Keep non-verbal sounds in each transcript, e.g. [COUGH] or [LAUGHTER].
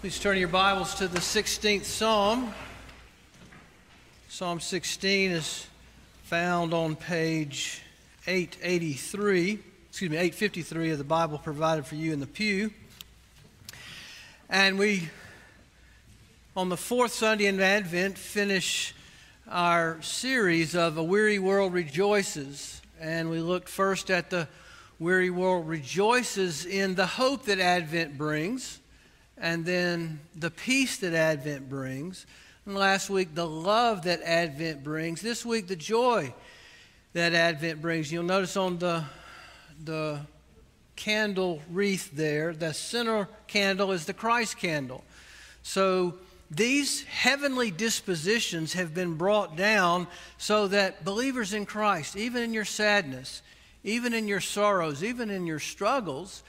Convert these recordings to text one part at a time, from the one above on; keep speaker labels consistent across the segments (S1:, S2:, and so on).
S1: Please turn your Bibles to the 16th Psalm. Psalm 16 is found on page 883, excuse me, 853 of the Bible provided for you in the pew. And we, on the fourth Sunday in Advent, finish our series of A Weary World Rejoices. And we looked first at the weary world rejoices in the hope that Advent brings and then the peace that Advent brings. And last week, the love that Advent brings. This week, the joy that Advent brings. You'll notice on the, the candle wreath there, the center candle is the Christ candle. So these heavenly dispositions have been brought down so that believers in Christ, even in your sadness, even in your sorrows, even in your struggles,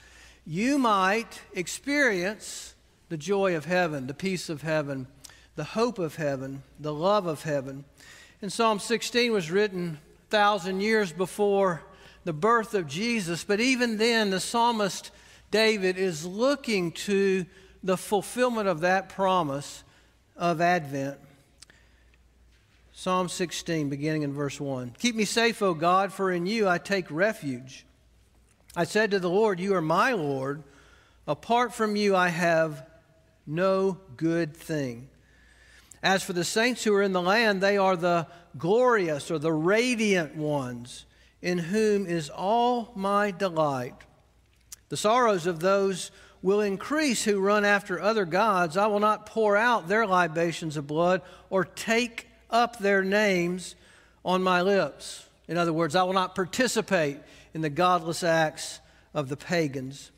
S1: you might experience the joy of heaven, the peace of heaven, the hope of heaven, the love of heaven. And Psalm 16 was written thousand years before the birth of Jesus, but even then, the psalmist David is looking to the fulfillment of that promise of Advent. Psalm 16, beginning in verse 1. Keep me safe, O God, for in you I take refuge. I said to the Lord, You are my Lord. Apart from you, I have no good thing. As for the saints who are in the land, they are the glorious or the radiant ones, in whom is all my delight. The sorrows of those will increase who run after other gods. I will not pour out their libations of blood or take up their names on my lips. In other words, I will not participate in the godless acts of the pagans.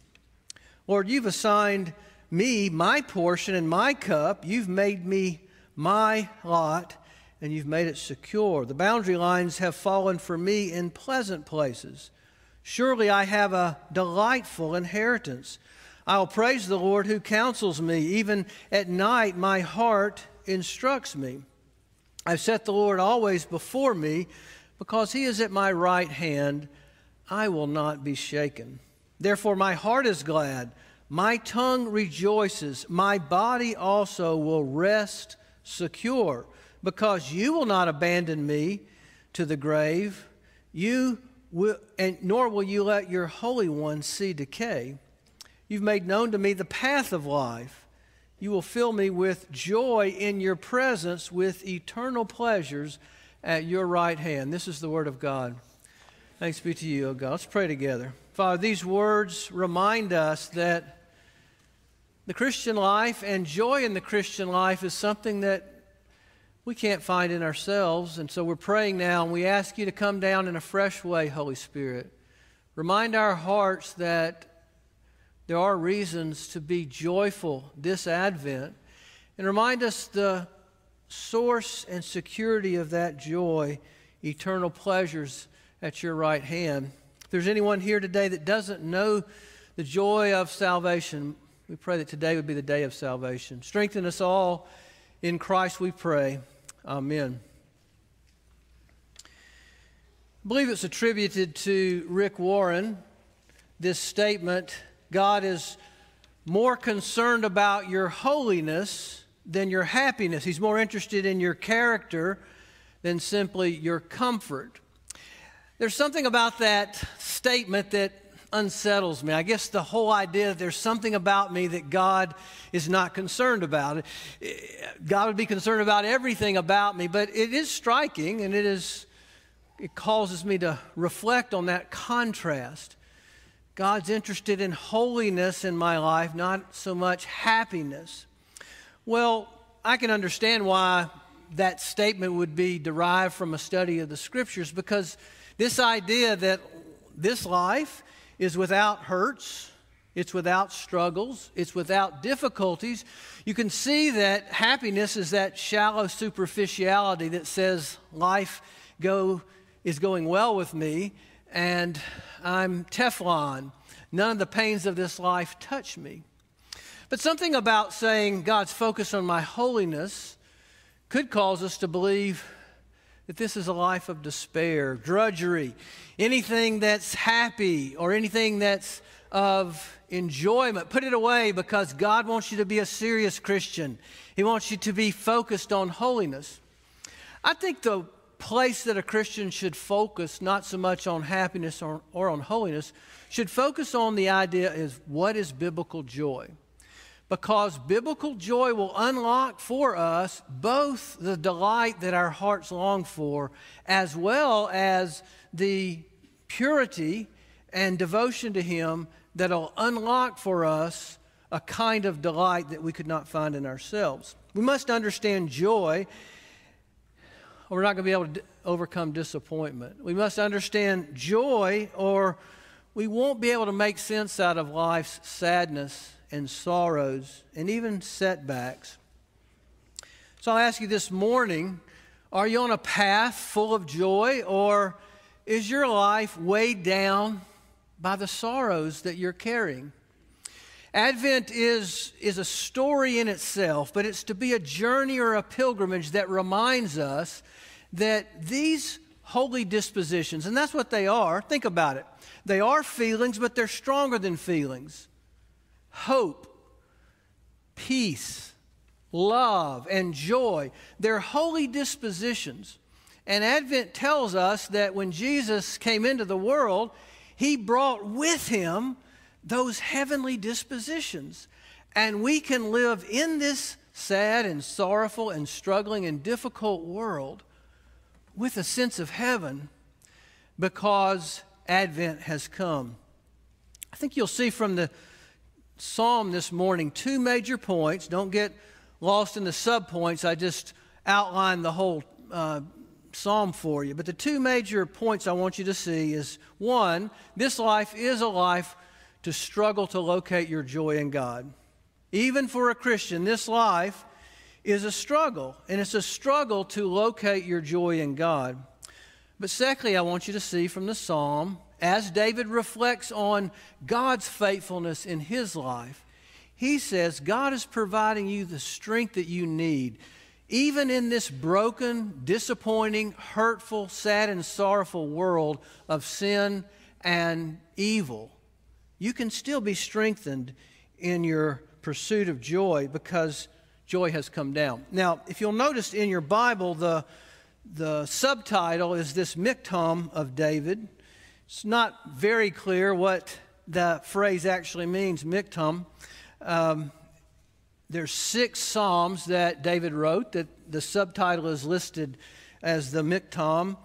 S1: Lord, you've assigned me my portion and my cup. You've made me my lot, and you've made it secure. The boundary lines have fallen for me in pleasant places. Surely I have a delightful inheritance. I'll praise the Lord who counsels me. Even at night, my heart instructs me. I've set the Lord always before me because he is at my right hand. I will not be shaken. Therefore, my heart is glad. My tongue rejoices, my body also will rest secure, because you will not abandon me to the grave. You will, and nor will you let your Holy One see decay. You've made known to me the path of life. You will fill me with joy in your presence, with eternal pleasures at your right hand. This is the word of God. Thanks be to you, O God. Let's pray together. Father, these words remind us that the Christian life and joy in the Christian life is something that we can't find in ourselves. And so we're praying now, and we ask you to come down in a fresh way, Holy Spirit. Remind our hearts that there are reasons to be joyful this Advent, and remind us the source and security of that joy, eternal pleasures at your right hand. If there's anyone here today that doesn't know the joy of salvation, we pray that today would be the day of salvation. Strengthen us all in Christ, we pray. Amen. I believe it's attributed to Rick Warren, this statement God is more concerned about your holiness than your happiness. He's more interested in your character than simply your comfort. There's something about that statement that unsettles me. I guess the whole idea that there's something about me that God is not concerned about. God would be concerned about everything about me, but it is striking and it is it causes me to reflect on that contrast. God's interested in holiness in my life, not so much happiness. Well, I can understand why that statement would be derived from a study of the scriptures because this idea that this life is without hurts, it's without struggles, it's without difficulties. You can see that happiness is that shallow superficiality that says life go, is going well with me and I'm Teflon. None of the pains of this life touch me. But something about saying God's focus on my holiness could cause us to believe that this is a life of despair, drudgery, anything that's happy or anything that's of enjoyment. Put it away because God wants you to be a serious Christian. He wants you to be focused on holiness. I think the place that a Christian should focus not so much on happiness or, or on holiness, should focus on the idea is what is biblical joy? Because biblical joy will unlock for us both the delight that our hearts long for, as well as the purity and devotion to Him that'll unlock for us a kind of delight that we could not find in ourselves. We must understand joy or we're not going to be able to overcome disappointment. We must understand joy, or we won't be able to make sense out of life's sadness and sorrows and even setbacks. So I'll ask you this morning are you on a path full of joy, or is your life weighed down by the sorrows that you're carrying? Advent is, is a story in itself, but it's to be a journey or a pilgrimage that reminds us that these holy dispositions, and that's what they are, think about it. They are feelings, but they're stronger than feelings. Hope, peace, love, and joy. They're holy dispositions. And Advent tells us that when Jesus came into the world, he brought with him those heavenly dispositions. And we can live in this sad and sorrowful and struggling and difficult world with a sense of heaven because Advent has come. I think you'll see from the psalm this morning two major points. Don't get lost in the subpoints. I just outlined the whole uh, psalm for you. But the two major points I want you to see is one, this life is a life to struggle to locate your joy in God. Even for a Christian, this life is a struggle, and it's a struggle to locate your joy in God. But secondly, I want you to see from the psalm, as David reflects on God's faithfulness in his life, he says, God is providing you the strength that you need. Even in this broken, disappointing, hurtful, sad, and sorrowful world of sin and evil, you can still be strengthened in your pursuit of joy because joy has come down. Now, if you'll notice in your Bible, the, the subtitle is this Miktam of David. It's not very clear what the phrase actually means, Miktam. Um, there's six psalms that David wrote that the subtitle is listed as the Miktam.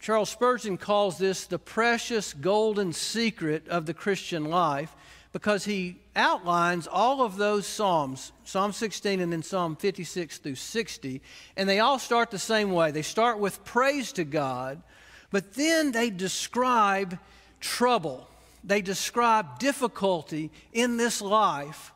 S1: Charles Spurgeon calls this the precious golden secret of the Christian life because he outlines all of those Psalms, Psalm 16 and then Psalm 56 through 60, and they all start the same way. They start with praise to God, but then they describe trouble, they describe difficulty in this life.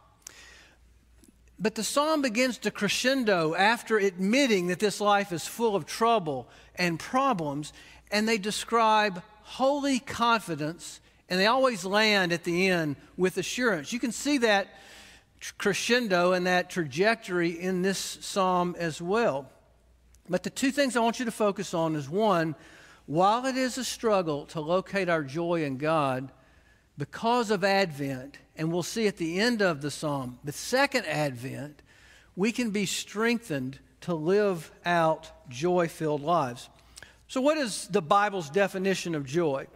S1: But the psalm begins to crescendo after admitting that this life is full of trouble and problems, and they describe holy confidence, and they always land at the end with assurance. You can see that crescendo and that trajectory in this psalm as well. But the two things I want you to focus on is one, while it is a struggle to locate our joy in God, because of Advent, and we'll see at the end of the psalm, the second Advent, we can be strengthened to live out joy filled lives. So, what is the Bible's definition of joy?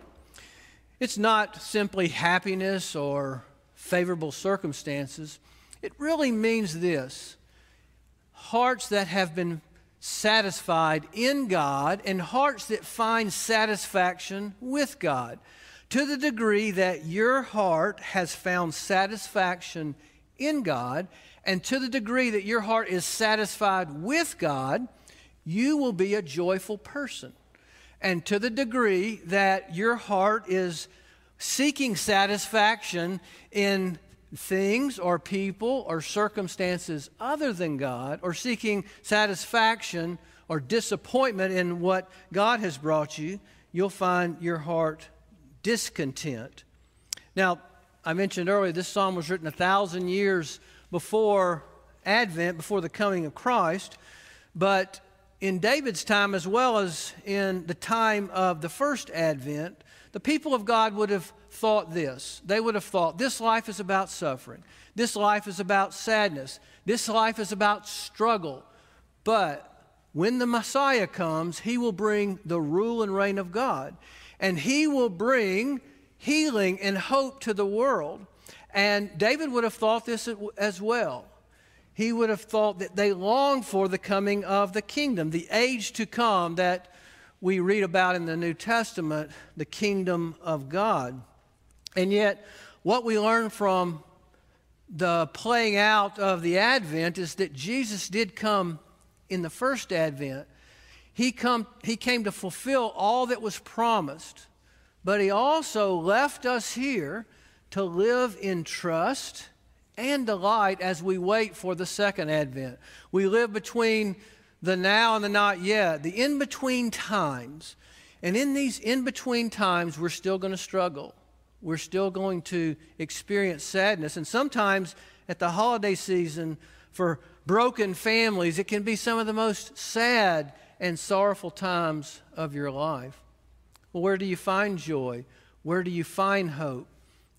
S1: It's not simply happiness or favorable circumstances. It really means this hearts that have been satisfied in God and hearts that find satisfaction with God. To the degree that your heart has found satisfaction in God, and to the degree that your heart is satisfied with God, you will be a joyful person. And to the degree that your heart is seeking satisfaction in things or people or circumstances other than God, or seeking satisfaction or disappointment in what God has brought you, you'll find your heart discontent. Now, I mentioned earlier this psalm was written a thousand years before Advent, before the coming of Christ, but in David's time, as well as in the time of the first advent, the people of God would have thought this. They would have thought this life is about suffering. This life is about sadness. This life is about struggle. But when the Messiah comes, he will bring the rule and reign of God. And he will bring healing and hope to the world. And David would have thought this as well. He would have thought that they longed for the coming of the kingdom, the age to come that we read about in the New Testament, the kingdom of God. And yet, what we learn from the playing out of the Advent is that Jesus did come in the first Advent. He, come, he came to fulfill all that was promised, but He also left us here to live in trust and delight as we wait for the second advent. We live between the now and the not yet, the in between times. And in these in between times, we're still going to struggle. We're still going to experience sadness. And sometimes at the holiday season, for broken families, it can be some of the most sad and sorrowful times of your life. Well, where do you find joy? Where do you find hope?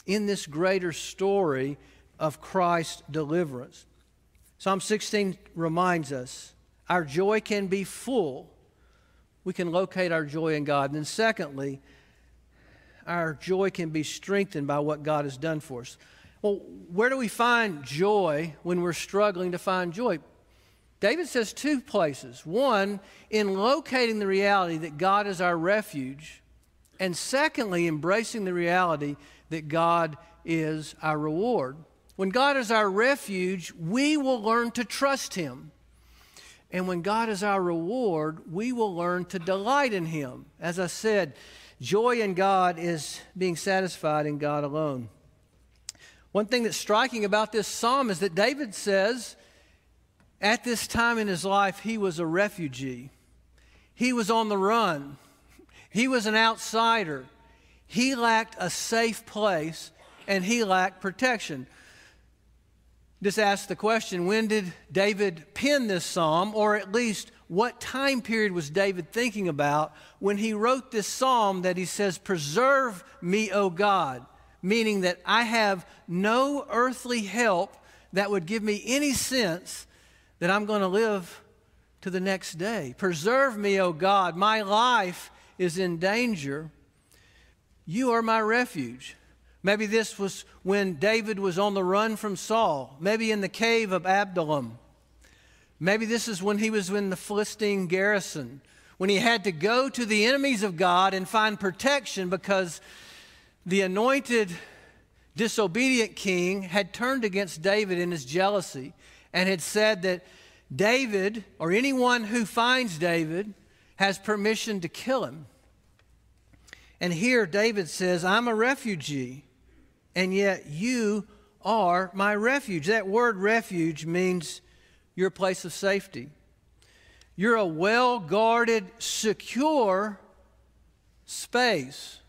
S1: In this greater story of Christ's deliverance. Psalm 16 reminds us our joy can be full. We can locate our joy in God. And then, secondly, our joy can be strengthened by what God has done for us. Well, where do we find joy when we're struggling to find joy? David says two places. One, in locating the reality that God is our refuge, and secondly, embracing the reality that God is our reward. When God is our refuge, we will learn to trust Him. And when God is our reward, we will learn to delight in Him. As I said, joy in God is being satisfied in God alone. One thing that's striking about this psalm is that David says, at this time in his life, he was a refugee. He was on the run. He was an outsider. He lacked a safe place and he lacked protection just ask the question when did David pen this psalm, or at least what time period was David thinking about when he wrote this psalm that he says, Preserve me, O God, meaning that I have no earthly help that would give me any sense that I'm going to live to the next day. Preserve me, O God. My life is in danger. You are my refuge. Maybe this was when David was on the run from Saul, maybe in the cave of Adullam. Maybe this is when he was in the Philistine garrison, when he had to go to the enemies of God and find protection because the anointed, disobedient king had turned against David in his jealousy and had said that David, or anyone who finds David, has permission to kill him. And here David says, I'm a refugee and yet you are my refuge. That word refuge means your place of safety. You're a well guarded, secure space.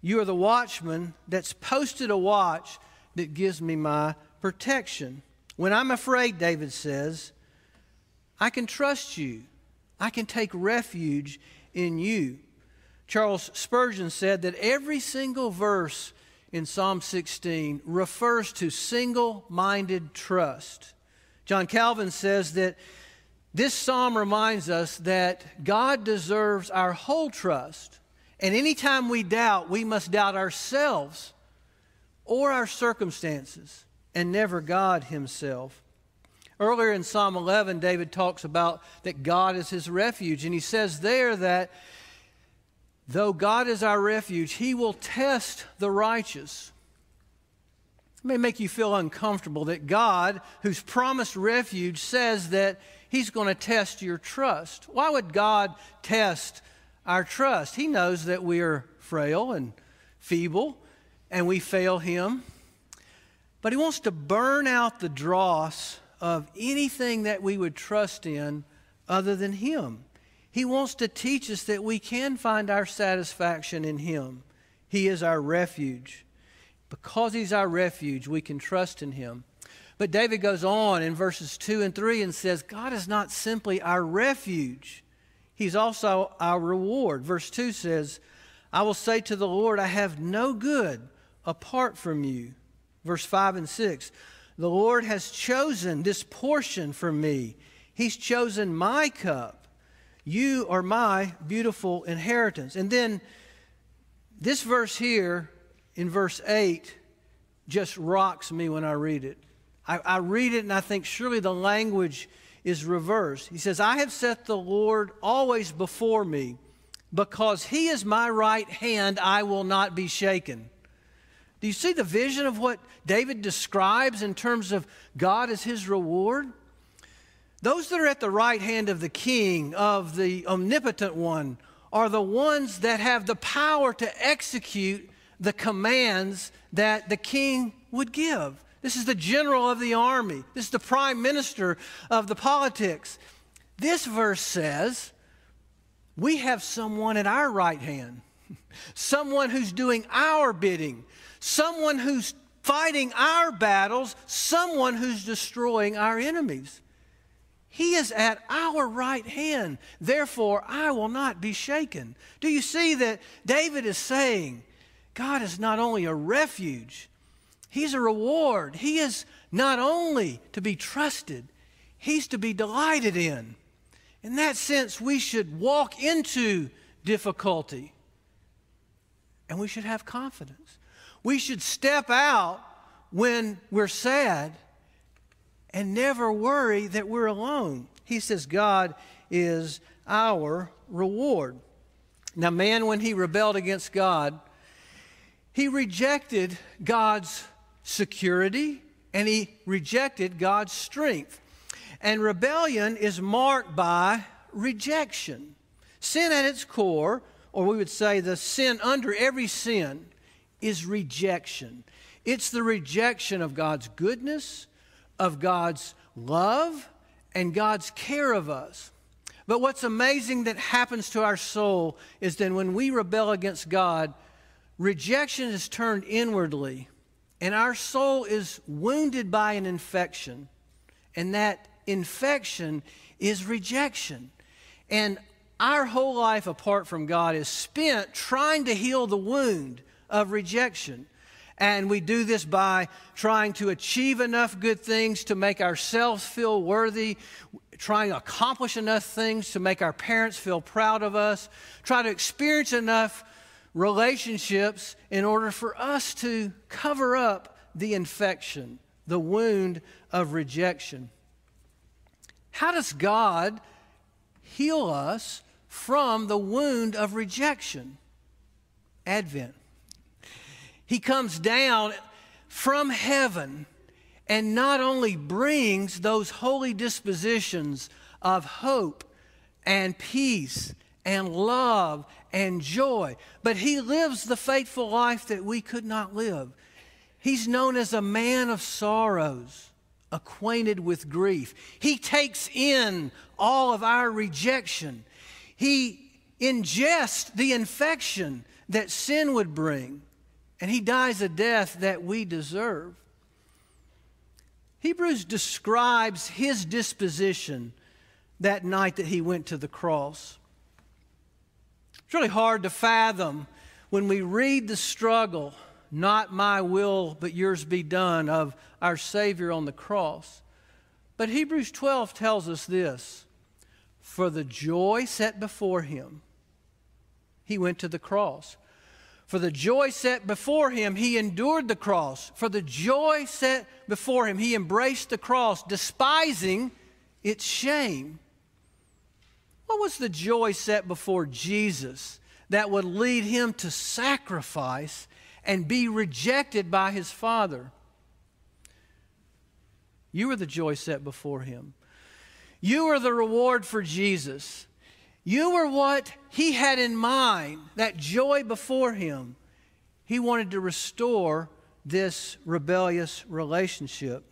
S1: You are the watchman that's posted a watch that gives me my protection. When I'm afraid, David says, I can trust you. I can take refuge in you. Charles Spurgeon said that every single verse in Psalm 16 refers to single minded trust. John Calvin says that this psalm reminds us that God deserves our whole trust. And anytime we doubt, we must doubt ourselves or our circumstances and never God Himself. Earlier in Psalm 11, David talks about that God is his refuge, and he says there that Though God is our refuge, He will test the righteous. It may make you feel uncomfortable that God, who's promised refuge, says that He's going to test your trust. Why would God test our trust? He knows that we are frail and feeble and we fail Him. But He wants to burn out the dross of anything that we would trust in other than Him. He wants to teach us that we can find our satisfaction in Him. He is our refuge. Because He's our refuge, we can trust in Him. But David goes on in verses 2 and 3 and says, God is not simply our refuge, He's also our reward. Verse 2 says, I will say to the Lord, I have no good apart from you. Verse 5 and 6 The Lord has chosen this portion for me, He's chosen my cup. You are my beautiful inheritance. And then this verse here in verse 8 just rocks me when I read it. I, I, read it and I think surely the language is reversed. He says, I have set the Lord always before me. Because he is my right hand, I will not be shaken. Do you see the vision of what David describes in terms of God as his reward? Those that are at the right hand of the king, of the omnipotent one, are the ones that have the power to execute the commands that the king would give. This is the general of the army, this is the prime minister of the politics. This verse says, We have someone at our right hand, [LAUGHS] someone who's doing our bidding, someone who's fighting our battles, someone who's destroying our enemies. He is at our right hand. Therefore, I will not be shaken. Do you see that David is saying, God is not only a refuge, He's a reward. He is not only to be trusted, He's to be delighted in. In that sense, we should walk into difficulty and we should have confidence. We should step out when we're sad and never worry that we're alone. He says God is our reward. Now, man, when he rebelled against God, he rejected God's security and he rejected God's strength. And rebellion is marked by rejection. Sin at its core, or we would say the sin under every sin, is rejection. It's the rejection of God's goodness, of God's love and God's care of us. But what's amazing that happens to our soul is that when we rebel against God, rejection is turned inwardly, and our soul is wounded by an infection. And that infection is rejection. And our whole life apart from God is spent trying to heal the wound of rejection. And we do this by trying to achieve enough good things to make ourselves feel worthy, trying to accomplish enough things to make our parents feel proud of us, try to experience enough relationships in order for us to cover up the infection, the wound of rejection. How does God heal us from the wound of rejection? Advent. He comes down from heaven and not only brings those holy dispositions of hope and peace and love and joy, but he lives the faithful life that we could not live. He's known as a man of sorrows, acquainted with grief. He takes in all of our rejection. He ingests the infection that sin would bring and he dies a death that we deserve. Hebrews describes his disposition that night that he went to the cross. It's really hard to fathom when we read the struggle, not my will, but yours be done, of our Savior on the cross. But Hebrews 12 tells us this For the joy set before him, he went to the cross. For the joy set before him, he endured the cross. For the joy set before him, he embraced the cross, despising its shame. What was the joy set before Jesus that would lead him to sacrifice and be rejected by his Father? You were the joy set before him. You are the reward for Jesus. You were what he had in mind, that joy before him. He wanted to restore this rebellious relationship.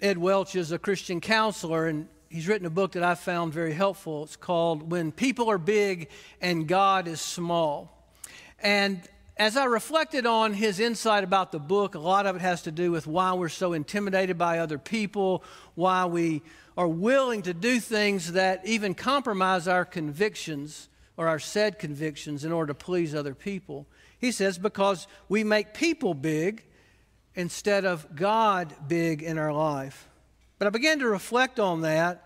S1: Ed Welch is a Christian counselor, and he's written a book that I found very helpful. It's called When People Are Big and God is Small. And as I reflected on his insight about the book, a lot of it has to do with why we're so intimidated by other people, why we are willing to do things that even compromise our convictions or our said convictions in order to please other people. He says, because we make people big instead of God big in our life. But I began to reflect on that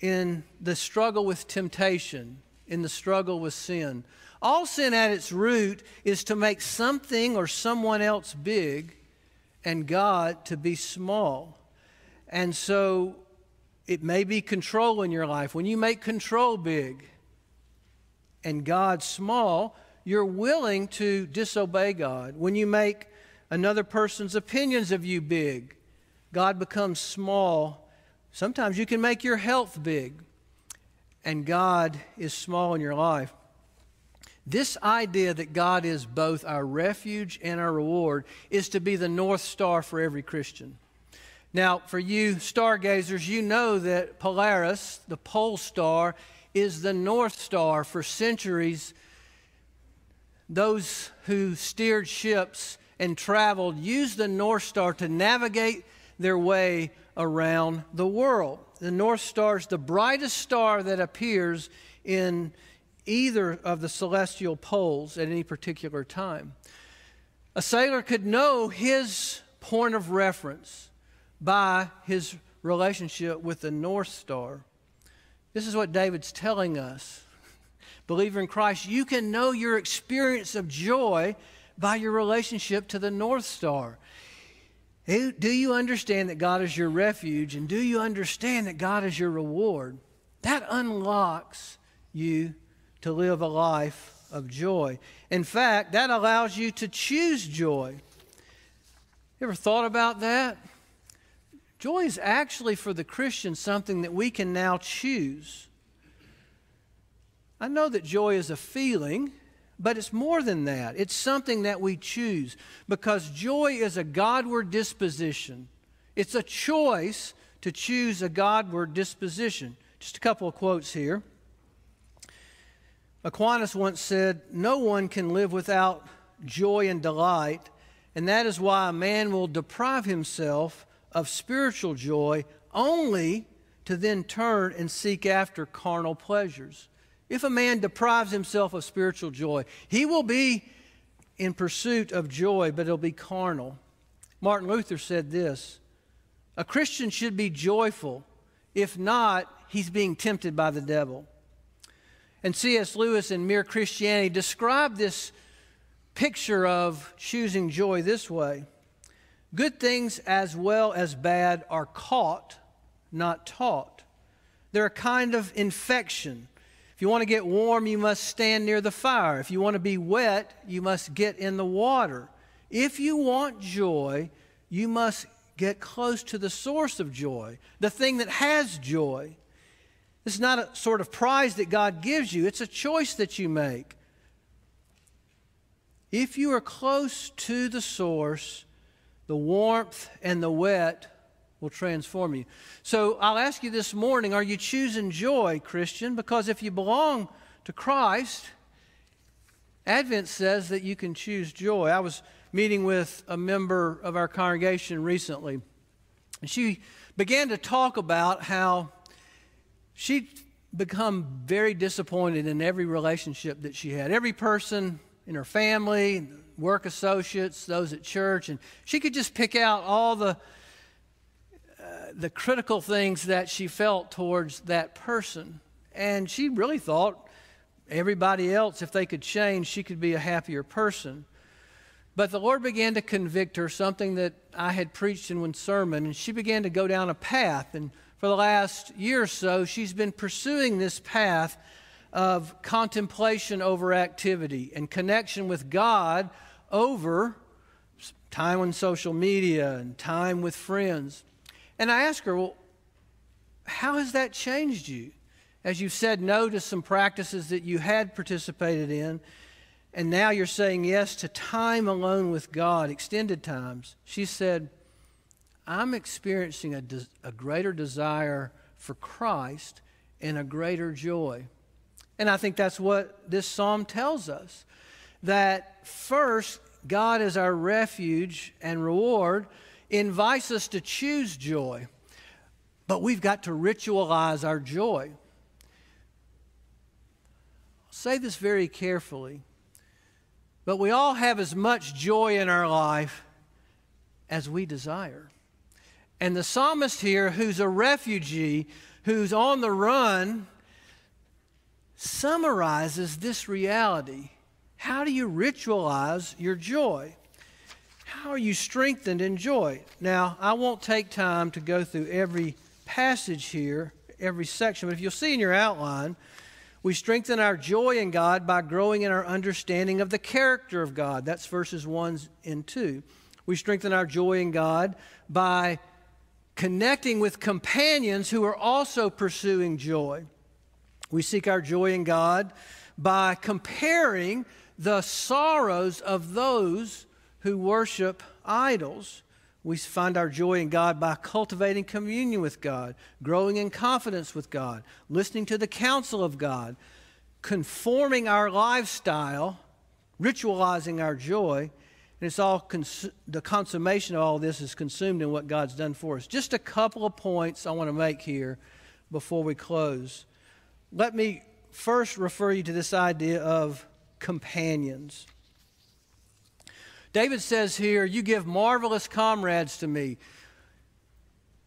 S1: in the struggle with temptation, in the struggle with sin. All sin at its root is to make something or someone else big and God to be small. And so it may be control in your life. When you make control big and God small, you're willing to disobey God. When you make another person's opinions of you big, God becomes small. Sometimes you can make your health big, and God is small in your life. This idea that God is both our refuge and our reward is to be the North Star for every Christian. Now, for you stargazers, you know that Polaris, the pole star, is the North Star for centuries. Those who steered ships and traveled used the North Star to navigate their way around the world. The North Star is the brightest star that appears in either of the celestial poles at any particular time. A sailor could know his point of reference by his relationship with the North Star. This is what David's telling us. [LAUGHS] Believer in Christ, you can know your experience of joy by your relationship to the North Star. Do you understand that God is your refuge and do you understand that God is your reward? That unlocks you to live a life of joy. In fact, that allows you to choose joy. You ever thought about that? Joy is actually for the Christian something that we can now choose. I know that joy is a feeling, but it's more than that. It's something that we choose because joy is a Godward disposition. It's a choice to choose a Godward disposition. Just a couple of quotes here. Aquinas once said, No one can live without joy and delight, and that is why a man will deprive himself of spiritual joy only to then turn and seek after carnal pleasures. If a man deprives himself of spiritual joy, he will be in pursuit of joy, but it'll be carnal. Martin Luther said this A Christian should be joyful. If not, he's being tempted by the devil. And C.S. Lewis in Mere Christianity described this picture of choosing joy this way Good things as well as bad are caught, not taught. They're a kind of infection. If you want to get warm, you must stand near the fire. If you want to be wet, you must get in the water. If you want joy, you must get close to the source of joy, the thing that has joy. This is not a sort of prize that God gives you, it's a choice that you make. If you are close to the source, the warmth and the wet will transform you. So I'll ask you this morning are you choosing joy, Christian? Because if you belong to Christ, Advent says that you can choose joy. I was meeting with a member of our congregation recently, and she began to talk about how she'd become very disappointed in every relationship that she had. Every person in her family, work associates, those at church, and she could just pick out all the the critical things that she felt towards that person. And she really thought everybody else, if they could change, she could be a happier person. But the Lord began to convict her, something that I had preached in one sermon, and she began to go down a path. And for the last year or so, she's been pursuing this path of contemplation over activity and connection with God over time on social media and time with friends. And I asked her, Well, how has that changed you? As you've said no to some practices that you had participated in, and now you're saying yes to time alone with God, extended times. She said, I'm experiencing a, a greater desire for Christ and a greater joy. And I think that's what this psalm tells us that first, God is our refuge and reward, invites us to choose joy. But we've got to ritualize our joy. say this very carefully, but we all have as much joy in our life as we desire. And the psalmist here, who's a refugee, who's on the run, summarizes this reality. How do you ritualize your joy? How are you strengthened in joy? Now, I won't take time to go through every passage here, every section, but if you'll see in your outline, we strengthen our joy in God by growing in our understanding of the character of God. That's verses 1 and 2. We strengthen our joy in God by connecting with companions who are also pursuing joy. We seek our joy in God by comparing the sorrows of those who worship idols. We find our joy in God by cultivating communion with God, growing in confidence with God, listening to the counsel of God, conforming our lifestyle, ritualizing our joy, and it's all cons- the consummation of all this is consumed in what God's done for us. Just a couple of points I want to make here before we close. Let me first refer you to this idea of companions. David says here, You give marvelous comrades to me.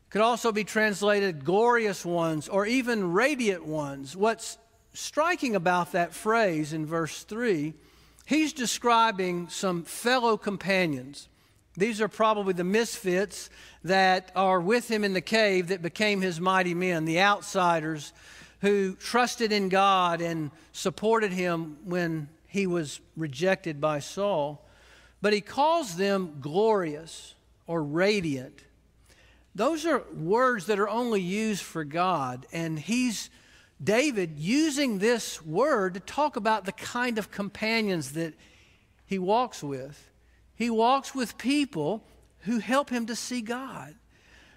S1: Could also be translated glorious ones or even radiant ones. What's striking about that phrase in verse 3, he's describing some fellow companions. These are probably the misfits that are with him in the cave that became his mighty men, the outsiders who trusted in God and supported him when he was rejected by Saul but he calls them glorious or radiant. Those are words that are only used for God, and he's David using this word to talk about the kind of companions that he walks with. He walks with people who help him to see God,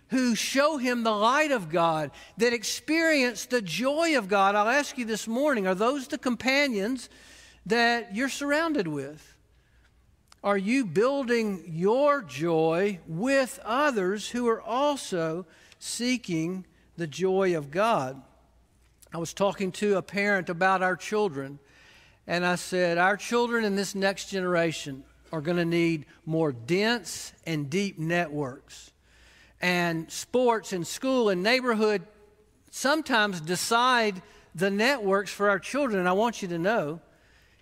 S1: who show him the light of God, that experience the joy of God. I'll ask you this morning are those the companions that you're surrounded with? Are you building your joy with others who are also seeking the joy of God? I was talking to a parent about our children, and I said, Our children in this next generation are going to need more dense and deep networks. And sports and school and neighborhood sometimes decide the networks for our children. And I want you to know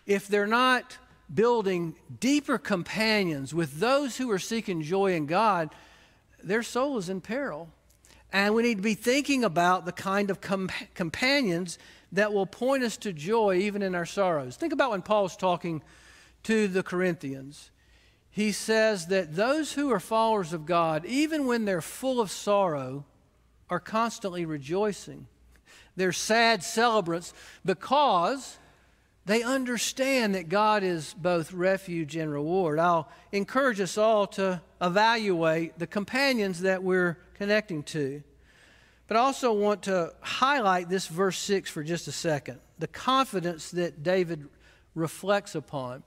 S1: if they're not building deeper companions with those who are seeking joy in God, their soul is in peril. And we need to be thinking about the kind of com- companions that will point us to joy even in our sorrows. Think about when Paul's talking to the Corinthians. He says that those who are followers of God, even when they're full of sorrow, are constantly rejoicing. They're sad celebrants because they understand that God is both refuge and reward. I'll encourage us all to evaluate the companions that we're connecting to. But I also want to highlight this verse 6 for just a second the confidence that David reflects upon.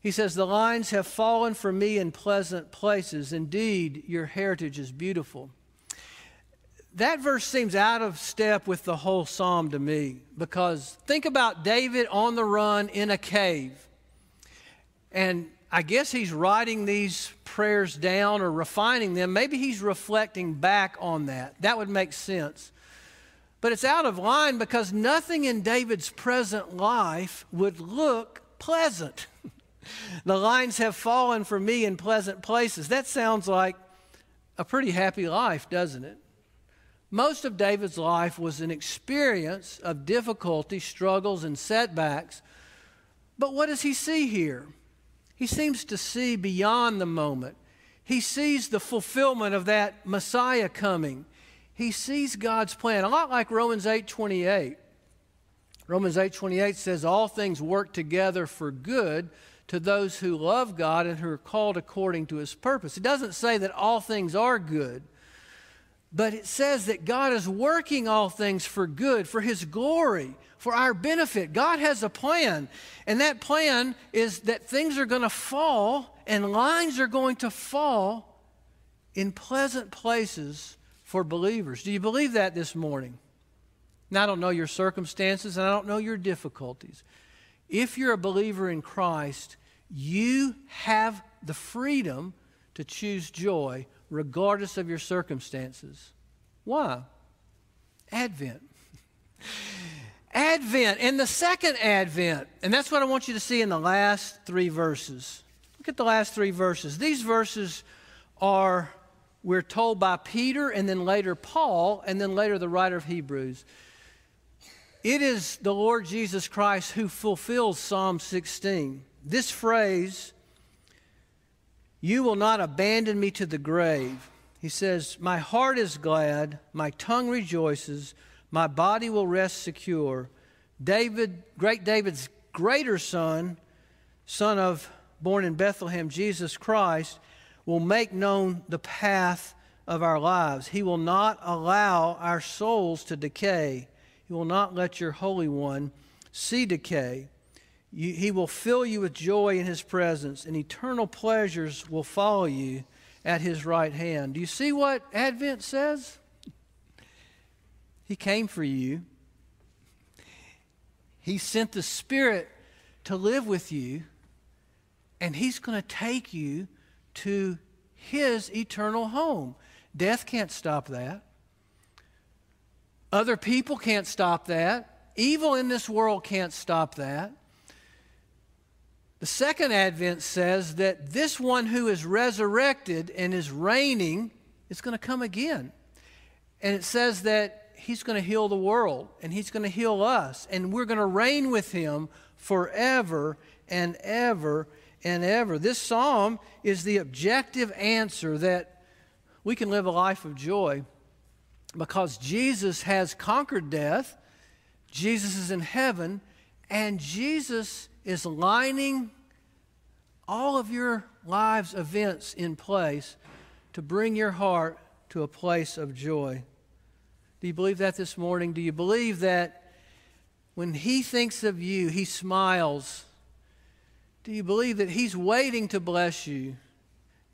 S1: He says, The lines have fallen for me in pleasant places. Indeed, your heritage is beautiful that verse seems out of step with the whole psalm to me because think about David on the run in a cave. And I guess he's writing these prayers down or refining them. Maybe he's reflecting back on that. That would make sense. But it's out of line because nothing in David's present life would look pleasant. [LAUGHS] the lines have fallen for me in pleasant places. That sounds like a pretty happy life, doesn't it? Most of David's life was an experience of difficulty, struggles, and setbacks. But what does he see here? He seems to see beyond the moment. He sees the fulfillment of that Messiah coming. He sees God's plan, a lot like Romans 8:28. Romans 8:28 says all things work together for good to those who love God and who are called according to his purpose. It doesn't say that all things are good. But it says that God is working all things for good, for His glory, for our benefit. God has a plan. And that plan is that things are going to fall and lines are going to fall in pleasant places for believers. Do you believe that this morning? Now, I don't know your circumstances and I don't know your difficulties. If you're a believer in Christ, you have the freedom to choose joy regardless of your circumstances. Why? Advent. Advent. And the second Advent, and that's what I want you to see in the last three verses. Look at the last three verses. These verses are, we're told by Peter and then later Paul and then later the writer of Hebrews. It is the Lord Jesus Christ who fulfills Psalm 16. This phrase, you will not abandon me to the grave. He says, My heart is glad, my tongue rejoices, my body will rest secure. David, great David's greater son, son of born in Bethlehem, Jesus Christ, will make known the path of our lives. He will not allow our souls to decay. He will not let your Holy One see decay. You, he will fill you with joy in His presence, and eternal pleasures will follow you at His right hand. Do you see what Advent says? He came for you. He sent the Spirit to live with you, and He's going to take you to His eternal home. Death can't stop that. Other people can't stop that. Evil in this world can't stop that. The second advent says that this one who is resurrected and is reigning is going to come again. And it says that he's going to heal the world and he's going to heal us and we're going to reign with him forever and ever and ever. This psalm is the objective answer that we can live a life of joy because Jesus has conquered death, Jesus is in heaven, and Jesus is lining all of your lives' events in place to bring your heart to a place of joy. Do you believe that this morning? Do you believe that when He thinks of you, He smiles? Do you believe that He's waiting to bless you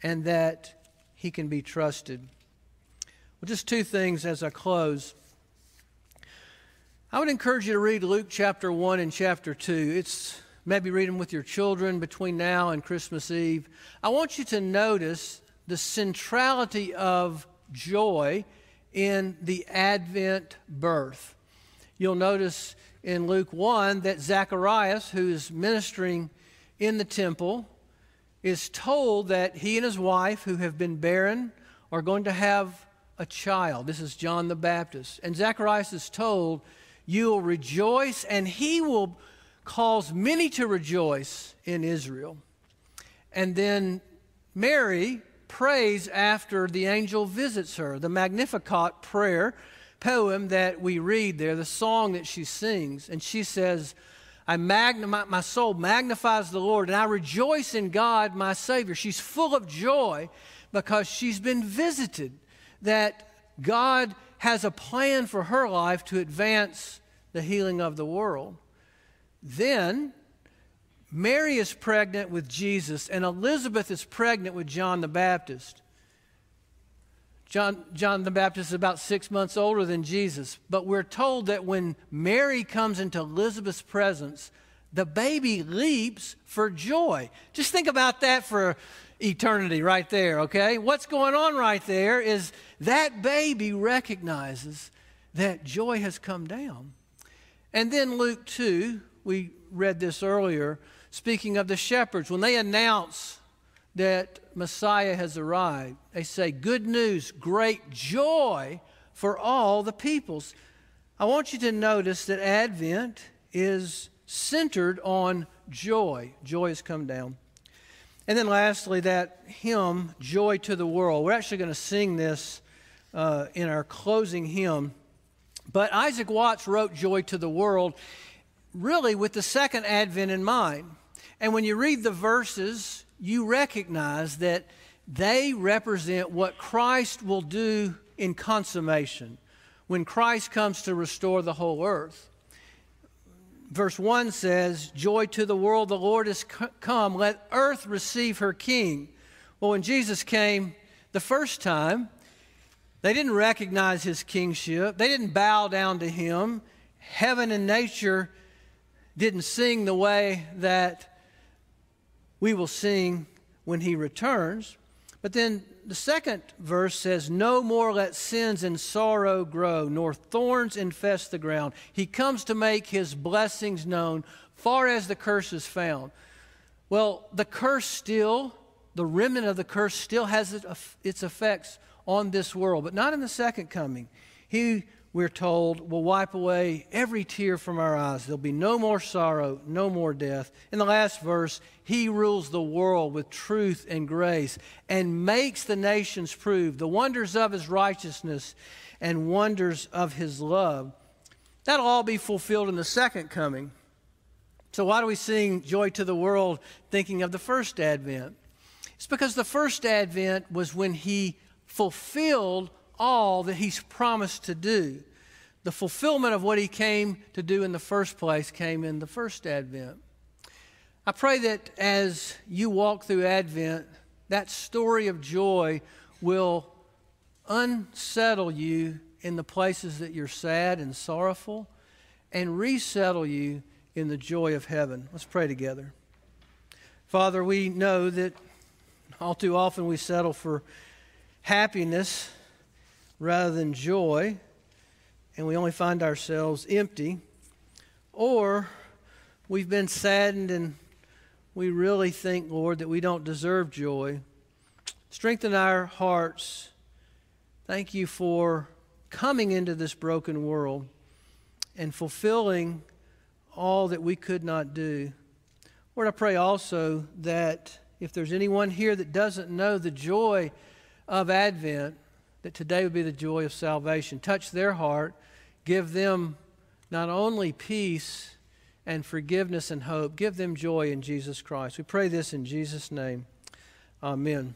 S1: and that He can be trusted? Well, just two things as I close. I would encourage you to read Luke chapter 1 and chapter 2. It's maybe read them with your children between now and Christmas Eve. I want you to notice the centrality of joy in the Advent birth. You'll notice in Luke 1 that Zacharias, who is ministering in the temple, is told that he and his wife, who have been barren, are going to have a child. This is John the Baptist. And Zacharias is told, You will rejoice, and he will cause many to rejoice in Israel. And then Mary prays after the angel visits her, the Magnificat prayer poem that we read there, the song that she sings. And she says, I magn- my, my soul magnifies the Lord, and I rejoice in God, my Savior. She's full of joy because she's been visited that God has a plan for her life to advance the healing of the world. Then Mary is pregnant with Jesus, and Elizabeth is pregnant with John the Baptist. John, John the Baptist is about six months older than Jesus, but we're told that when Mary comes into Elizabeth's presence, the baby leaps for joy. Just think about that for eternity right there, okay? What's going on right there is that baby recognizes that joy has come down. And then Luke 2, we read this earlier, speaking of the shepherds, when they announce that Messiah has arrived, they say, Good news, great joy for all the peoples. I want you to notice that Advent is centered on joy. Joy has come down. And then lastly, that hymn, Joy to the World. We're actually going to sing this uh, in our closing hymn. But Isaac Watts wrote Joy to the World really with the second advent in mind. And when you read the verses, you recognize that they represent what Christ will do in consummation when Christ comes to restore the whole earth verse 1 says, Joy to the world, the Lord is come. Let earth receive her king. Well, when Jesus came the first time, They didn't recognize his kingship, they didn't bow down to him. Heaven and nature didn't sing the way that we will sing when he returns. But then the second verse says, No more let sins and sorrow grow, nor thorns infest the ground. He comes to make his blessings known, far as the curse is found. Well, the curse still, the remnant of the curse still has its effects on this world, but not in the second coming. He, we're told, will wipe away every tear from our eyes. There'll be no more sorrow, no more death. In the last verse, He rules the world with truth and grace and makes the nations prove the wonders of His righteousness and wonders of His love. That'll all be fulfilled in the second coming. So, why do we sing Joy to the World thinking of the first advent? It's because the first advent was when He fulfilled all that he's promised to do. The fulfillment of what he came to do in the first place came in the first advent. I pray that as you walk through Advent, that story of joy will unsettle you in the places that you're sad and sorrowful and resettle you in the joy of heaven. Let's pray together. Father, we know that all too often we settle for happiness rather than joy, and we only find ourselves empty, or we've been saddened and we really think, Lord, that we don't deserve joy. Strengthen our hearts. Thank you for coming into this broken world and fulfilling all that we could not do. Lord, I pray also that if there's anyone here that doesn't know the joy of Advent, that today would be the joy of salvation. Touch their heart, give them not only peace and forgiveness and hope, give them joy in Jesus Christ. We pray this in Jesus' name. Amen.